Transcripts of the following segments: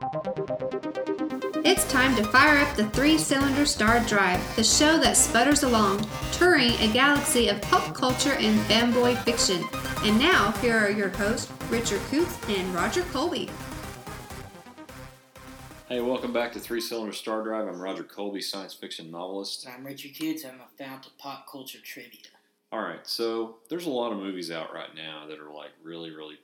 It's time to fire up the three cylinder Star Drive, the show that sputters along, touring a galaxy of pop culture and fanboy fiction. And now, here are your hosts, Richard Coots and Roger Colby. Hey, welcome back to Three Cylinder Star Drive. I'm Roger Colby, science fiction novelist. I'm Richard Coots. I'm a fan of pop culture trivia. All right, so there's a lot of movies out right now that are like really, really,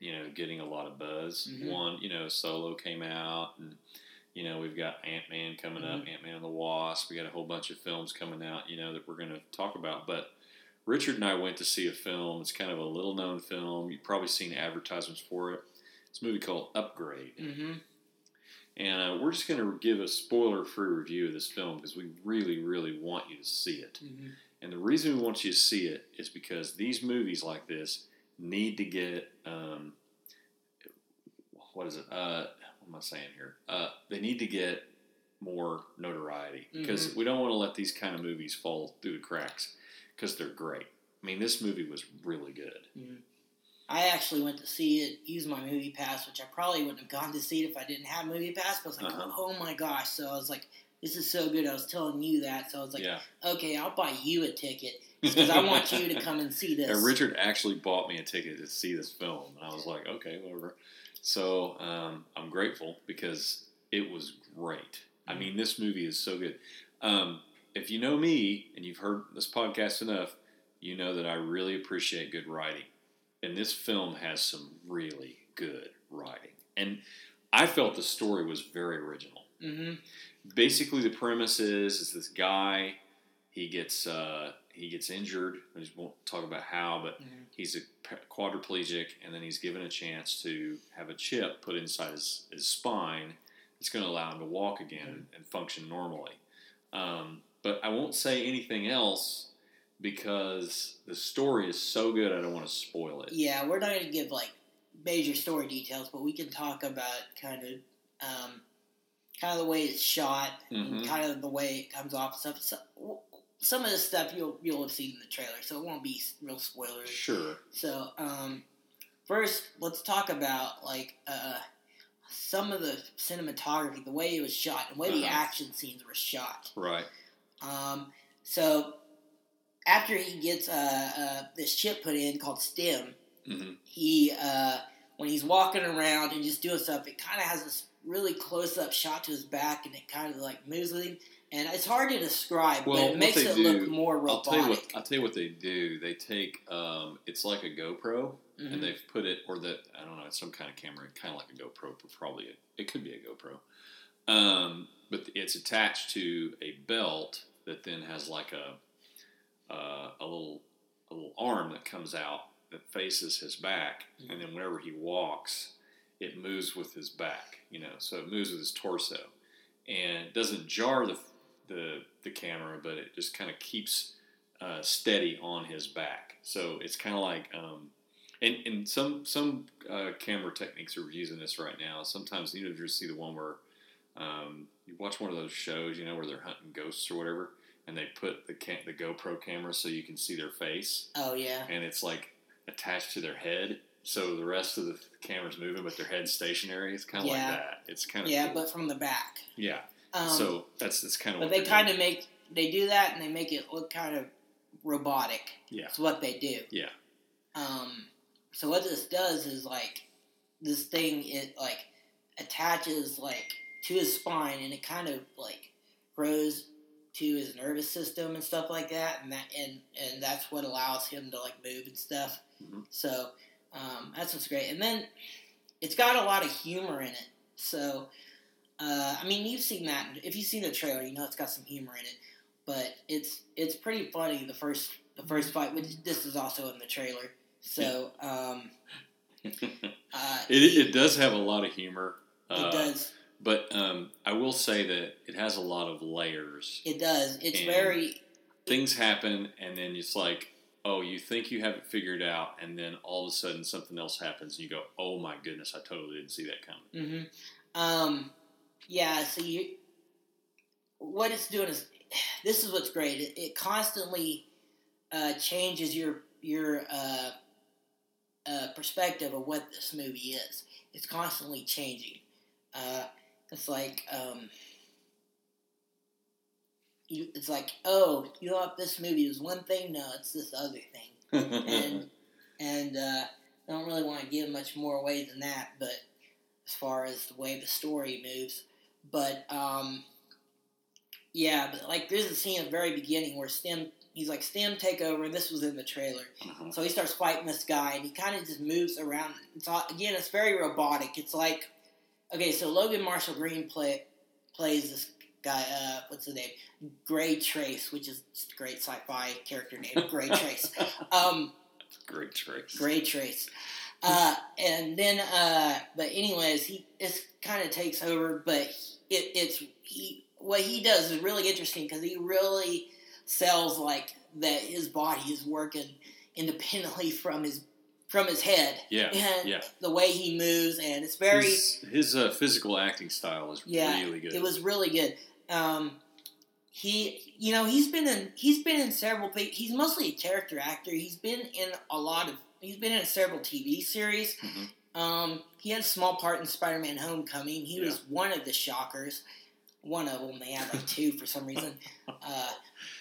you know, getting a lot of buzz. Mhm. One, you know, Solo came out, and you know we've got Ant Man coming up, Mhm. Ant Man and the Wasp. We got a whole bunch of films coming out, you know, that we're going to talk about. But Richard and I went to see a film. It's kind of a little known film. You've probably seen advertisements for it. It's a movie called Upgrade. Mm-hmm. And uh, we're just going to give a spoiler free review of this film because we really, really want you to see it. Mm-hmm. And the reason we want you to see it is because these movies like this need to get, um, what is it? Uh, what am I saying here? Uh, they need to get more notoriety because we don't want to let these kind of movies fall through the cracks because they're great. I mean, this movie was really good. I actually went to see it, used my MoviePass, which I probably wouldn't have gone to see it if I didn't have MoviePass. But I was like, Uh-huh. oh my gosh! So I was like, this is so good. I was telling you that, so I was like, yeah. okay, I'll buy you a ticket because I want you to come and see this. And Richard actually bought me a ticket to see this film. And I was like, okay, whatever. So um, I'm grateful because it was great. I mean, this movie is so good. Um, if you know me and you've heard this podcast enough, you know that I really appreciate good writing. And this film has some really good writing. And I felt the story was very original Mm-hmm. basically the premise is is this guy he gets uh, he gets injured I just won't talk about how but Mhm. he's a quadriplegic and then he's given a chance to have a chip put inside his, his spine that's going to allow him to walk again and, and function normally um, but I won't say anything else because the story is so good I don't want to spoil it Yeah, we're not going to give like major story details, but we can talk about kind of, um, kind of the way it's shot, Mhm. and kind of the way it comes off stuff. So, some of the stuff you'll you'll have seen in the trailer, so it won't be real spoilers. sure So, um, first, let's talk about like uh, some of the cinematography, the way it was shot, and the way the Uh-huh. action scenes were shot. right Um, so, after he gets uh, uh, this chip put in called STEM, hmm he uh, when he's walking around and just doing stuff, it kind of has this really close up shot to his back, and it kind of like moves with him. And it's hard to describe, Well, but it makes it do- look more I'll tell you what. robotic. I'll tell you what they do. They take um, it's like a GoPro, Mhm. and they've put it, or that I don't know, it's some kind of camera, kind of like a GoPro, but probably a, it could be a GoPro. Um, but it's attached to a belt that then has like a uh, a little a little arm that comes out that faces his back, and then whenever he walks, it moves with his back. You know, so it moves with his torso, and it doesn't jar the the the camera, but it just kind of keeps uh, steady on his back. So it's kind of like, um, and, and some some uh, camera techniques are using this right now. Sometimes you know you see the one where um, you watch one of those shows, you know, where they're hunting ghosts or whatever, and they put the cam- the GoPro camera so you can see their face, oh yeah, and it's like attached to their head. So the rest of the camera's moving, but their head's stationary. It's kind of Yeah. like that. It's kind of yeah, cool. but from the back. yeah. Um, so that's that's kind of but what they kind doing. of make they do that and they make it look kind of robotic. Yeah. It's what they do. Yeah. Um, so what this does is like this thing it like attaches like to his spine and it kind of like grows to his nervous system and stuff like that and that and and that's what allows him to like move and stuff. Mhm. So um, that's what's great. And then it's got a lot of humor in it. So uh, I mean, you've seen that. If you've seen the trailer, you know it's got some humor in it. But it's it's pretty funny. The first the first fight, which this is also in the trailer. So um, uh, it, it does have a lot of humor. it uh, does But um, I will say that it has a lot of layers. it does. It's very Things happen, and then it's like, oh, you think you have it figured out, and then all of a sudden something else happens, and you go, oh my goodness, I totally didn't see that coming. hmm Um, yeah. So you, what it's doing is, this is what's great. It, it constantly uh, changes your your uh, uh, perspective of what this movie is. It's constantly changing. Uh, it's like um, you, it's like oh you thought this movie was one thing no it's this other thing and and uh, I don't really want to give much more away than that but as far as the way the story moves but um, yeah but like there's a scene at the very beginning where Stem he's like Stem take over and this was in the trailer Mhm. so he starts fighting this guy, and he kind of just moves around. It's all, again, it's very robotic. It's like, okay, so Logan Marshall Green play plays this guy. Uh, what's his name? Gray Trace, which is a great sci-fi character name. Gray Trace. Um, Great trace. Gray Trace. Uh, and then, uh, but anyways, he this kind of takes over, but it, it's he what he does is really interesting because he really sells like that his body is working independently from his from his head Yeah, and yeah. the way he moves, and it's very his his uh, physical acting style is yeah, really good. it was really good. Um, he, you know, he's been in he's been in several. He's mostly a character actor. He's been in a lot of. He's been in several TV series. Mhm. Um, he had a small part in Spider-Man: Homecoming. He was one of the Shockers. One of them. They had like two for some reason. Uh,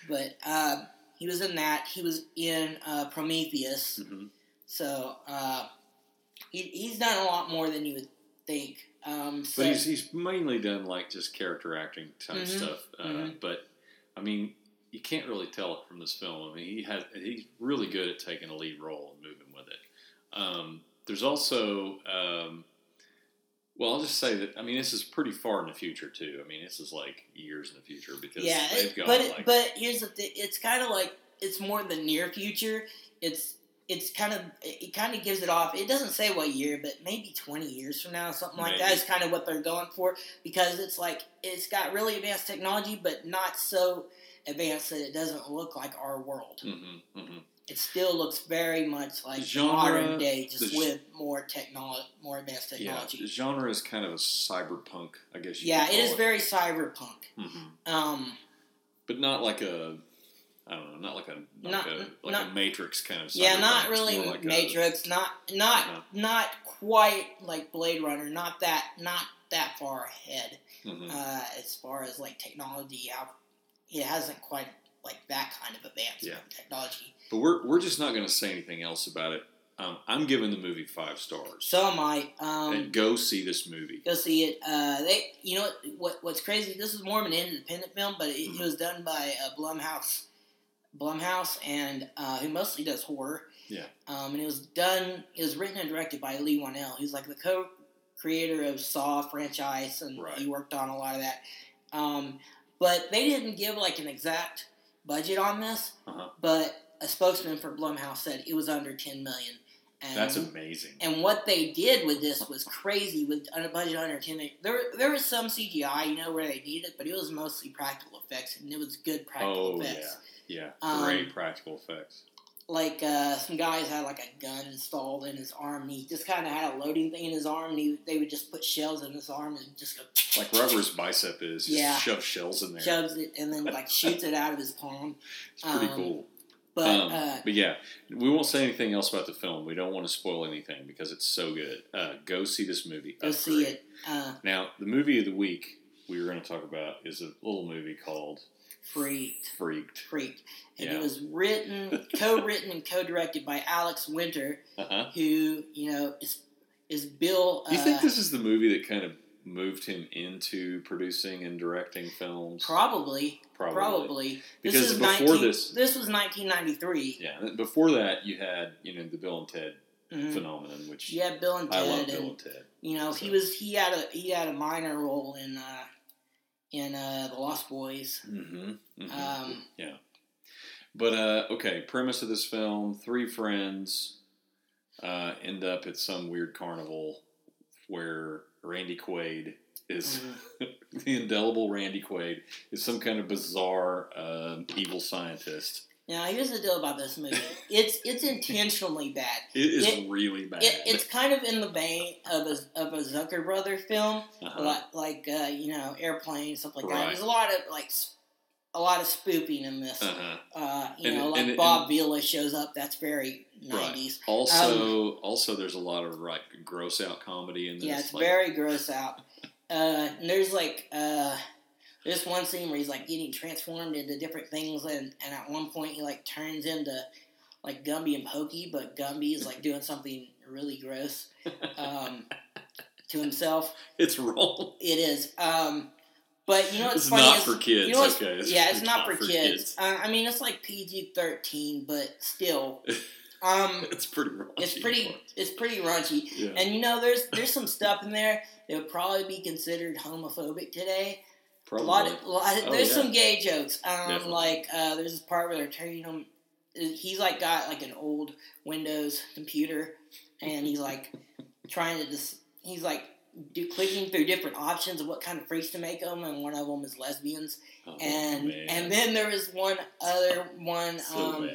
but um, he was in that. He was in uh, Prometheus. Mhm. So uh, he, he's done a lot more than you would think. Um, so, But he's he's mainly done like just character acting type Mhm, stuff. Uh, mhm. But I mean, you can't really tell it from this film. I mean, he has he's really good at taking a lead role and moving with it. Um, there's also, um, well, I'll just say that I mean, this is pretty far in the future too. I mean, this is like years in the future because yeah, they've got but like but here's the thing: it's kind of like it's more the near future. It's it's kind of it kind of gives it off. It doesn't say what year, but maybe twenty years from now, something like that is kind of what they're going for because it's like it's got really advanced technology, but not so advanced that it doesn't look like our world. hmm hmm It still looks very much like Genre- modern day, just with more technology, more advanced Yeah, technology. the genre is kind of a cyberpunk, I guess. You Yeah, it is call very cyberpunk. Mhm. Um, but not like a. I don't know, not like a not Not- like, a, like not- a Matrix kind of. Stuff. Yeah, not really like a- Matrix, not not Uh-huh. not quite like Blade Runner, not that not that far ahead Mhm. uh, as far as like technology. How it hasn't quite like that kind of advanced Yeah. technology. But we're we're just not going to say anything else about it. Um, I'm giving the movie five stars. So am I. Um, and go see this movie. go see it. Uh, they, you know what, what? What's crazy? This is more of an independent film, but it, Mhm. it was done by uh, Blumhouse, Blumhouse, and uh, who mostly does horror. Yeah. Um, and it was done. It was written and directed by Leigh Whannell. He's like the co-creator of Saw franchise, and Right. he worked on a lot of that. Um, but they didn't give like an exact budget on this. Uh-huh. But a spokesman for Blumhouse said it was under ten million. And That's amazing. and what they did with this was crazy with a budget under ten. There, there was some CGI, you know, where they needed it, but it was mostly practical effects, and it was good practical Oh effects. yeah, yeah, Um, great practical effects. Like uh, some guys had like a gun installed in his arm, and he just kind of had a loading thing in his arm, and he, they would just put shells in his arm and just go Like rubber's bicep is, just Yeah. shove shells in there. shoves it, and then like shoots it out of his palm. It's pretty um, cool. But Um, uh, But yeah, we won't say anything else about the film. We don't want to spoil anything because it's so good. Uh, go see this movie. go see it. Uh, Now, the movie of the week we were going to talk about is a little movie called freaked. Freaked. Freaked. And Yeah. it was written, co-written, and co-directed by Alex Winter, Uh-huh. who you know is is Bill. Do you uh, think this is the movie that kind of moved him into producing and directing films? Probably, Probably. probably. Because this before 19, this- this was 1993. Yeah. Before that, you had you know the Bill and Ted Mhm. phenomenon, which Yeah, Bill and Ted. I love and Bill and Ted. you know he was he had a he had a minor role in uh, in uh, the Lost Boys. Mm-hmm. Um, yeah. But uh, okay, premise of this film: three friends uh, end up at some weird carnival where Randy Quaid is mhm. the indelible Randy Quaid is some kind of bizarre um, evil scientist. Now here's the deal about this movie. It's it's intentionally bad. It is It- really bad. It, it's kind of in the vein of a of a Zucker brother film. Uh-huh. like, like uh, you know, airplane stuff like that. There's a lot of like a lot of spoofing in this. Uh-huh. Uh, you And- know, like and- Bob Vila shows up. That's very Right. '90s. Also, also, there's a lot of like gross out comedy in this. Um, Yeah, it's like, very gross out. Uh, and there's like uh, there's one scene where he's like getting transformed into different things, and, and at one point he like turns into like Gumby and Pokey, but Gumby is like doing something really gross um, to himself. It's wrong. It is. Um, but you know what's It's funny? not for kids. You know okay. yeah, it's not, for kids. Uh, I mean, it's like PG thirteen, but still, um, it's pretty raunchy. it's pretty it's pretty raunchy. Yeah. And you know, there's there's some stuff in there that would probably be considered homophobic today. Probably. A lot of, a lot of- Oh, there's yeah. some gay jokes. Um, Definitely. like uh, there's this part where they're turning him. He's like got like an old Windows computer, and he's like trying to just. He's like do, clicking through different options of what kind of freaks to make them, and one of them is lesbians. Oh, And man. and then there was one other one. so um.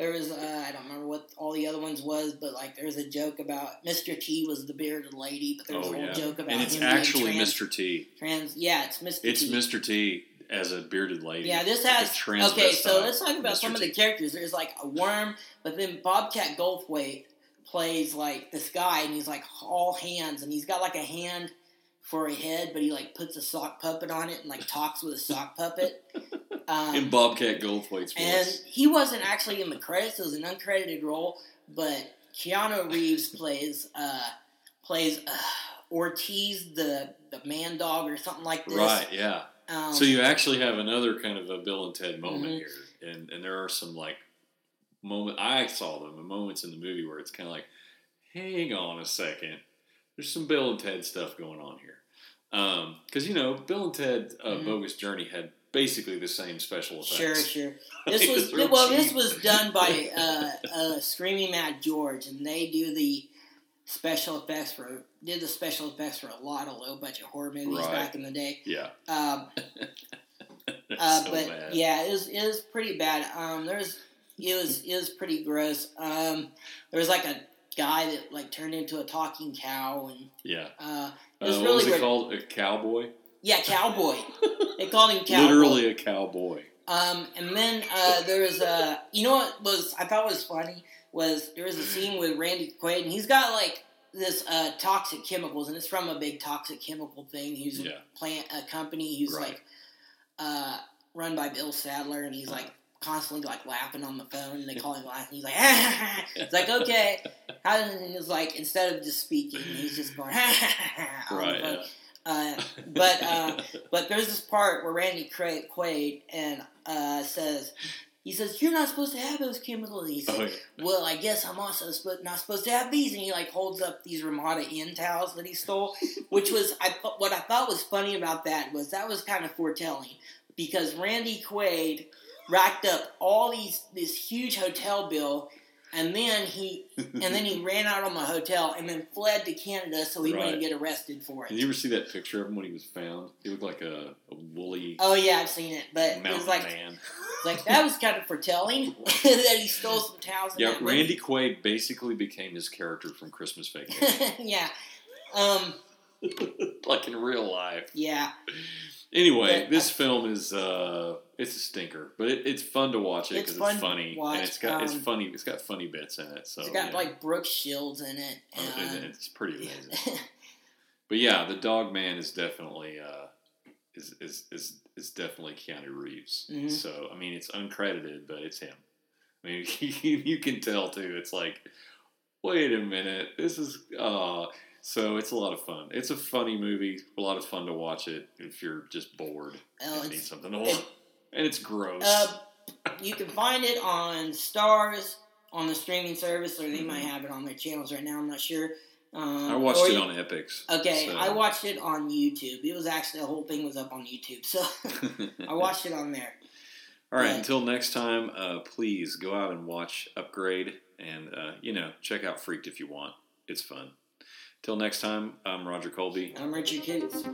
There was uh, I don't remember what all the other ones was, but like there was a joke about Mr. T was the bearded lady, but there was Oh a whole yeah. joke about and it's him actually trans, Mr. T. Trans, yeah, it's Mr. It's T. Mr. T as a bearded lady. Yeah, this has transvestite okay. So let's talk about Mr. some of the characters. There's like a worm, but then Bobcat Goldthwait plays like this guy, and he's like all hands, and he's got like a hand for a head, but he like puts a sock puppet on it and like talks with a sock puppet. Um, in Bobcat Goldthwait's and voice. he wasn't actually in the credits; it was an uncredited role. But Keanu Reeves plays uh, plays uh, Ortiz, the the man dog, or something like this. Right, yeah. Um, so you actually have another kind of a Bill and Ted moment Mhm. here, and and there are some like moment I saw them, the moments in the movie where it's kind of like, hang on a second, there's some Bill and Ted stuff going on here, because you know Bill and Ted uh, Mhm. Bogus Journey had basically the same special effects. sure. Sure. This was well. This was done by uh, uh, Screaming Mad George, and they do the special effects for did the special effects for a lot of low budget horror movies Right. back in the day. Yeah, Um, uh, so but bad. yeah, it was it was pretty bad. Um, there was it was it was pretty gross. Um, there was like a guy that like turned into a talking cow, and yeah. uh, it Uh, was what really was it called? A cowboy? Yeah, cowboy. they called him cowboy. Literally a cowboy. Um, and then uh, there was a, you know what was I thought was funny was there was a scene with Randy Quaid, and he's got like this uh, toxic chemicals, and it's from a big toxic chemical thing. He's Yeah. a plant a company who's Right. like uh, run by Bill Sadler, and he's like constantly like laughing on the phone. And they call him laughing. He's like, it's like okay. How and it's like instead of just speaking, he's just going the Right. Yeah. Uh, but uh, but there's this part where Randy Cra- Quaid and uh, says, he says, "You're not supposed to have those chemicals." And he says, Oh, yeah. "Well, I guess I'm also sp- not supposed to have these." And he like holds up these Ramada Inn towels that he stole, which was I what I thought was funny about that was that was kind of foretelling because Randy Quaid racked up all these this huge hotel bill. And then he and then he ran out on the hotel and then fled to Canada so he wouldn't get arrested for it. Did you ever see that picture of him when he was found? He looked like a, a woolly Oh yeah, I've seen it, but it was like man. like that was kind of foretelling that he stole some towels. Yeah. Randy Quaid basically became his character from Christmas Vacation, yeah, um, like in real life. yeah, Anyway, But this I- film is uh, it's a stinker, but it, it's fun to watch it It's because fun it's funny watch, and it's got it's um, funny. It's got funny bits in it, so it's got yeah. like Brooke Shields in it. Uh, and uh, it's pretty amazing. But yeah, the Dog Man is definitely uh, is, is is is definitely Keanu Reeves. Mhm. So I mean, it's uncredited, but it's him. I mean, you can tell too. It's like, wait a minute, this is uh. So it's a lot of fun. It's a funny movie. A lot of fun to watch it if you're just bored Oh, and need it's- something to it- watch. And it's gross. uh, you can find it on Starz on the streaming service, or they might Mhm. have it on their channels right now. I'm not sure. Um, I watched it you- on Epix. Okay, so- I watched it on YouTube. It was actually the whole thing was up on YouTube, so I watched it on there. All right, Yeah. until next time, uh, please go out and watch Upgrade and, uh, you know, check out Freaked if you want. It's fun. Till next time, I'm Roger Colby. I'm Richard Coots.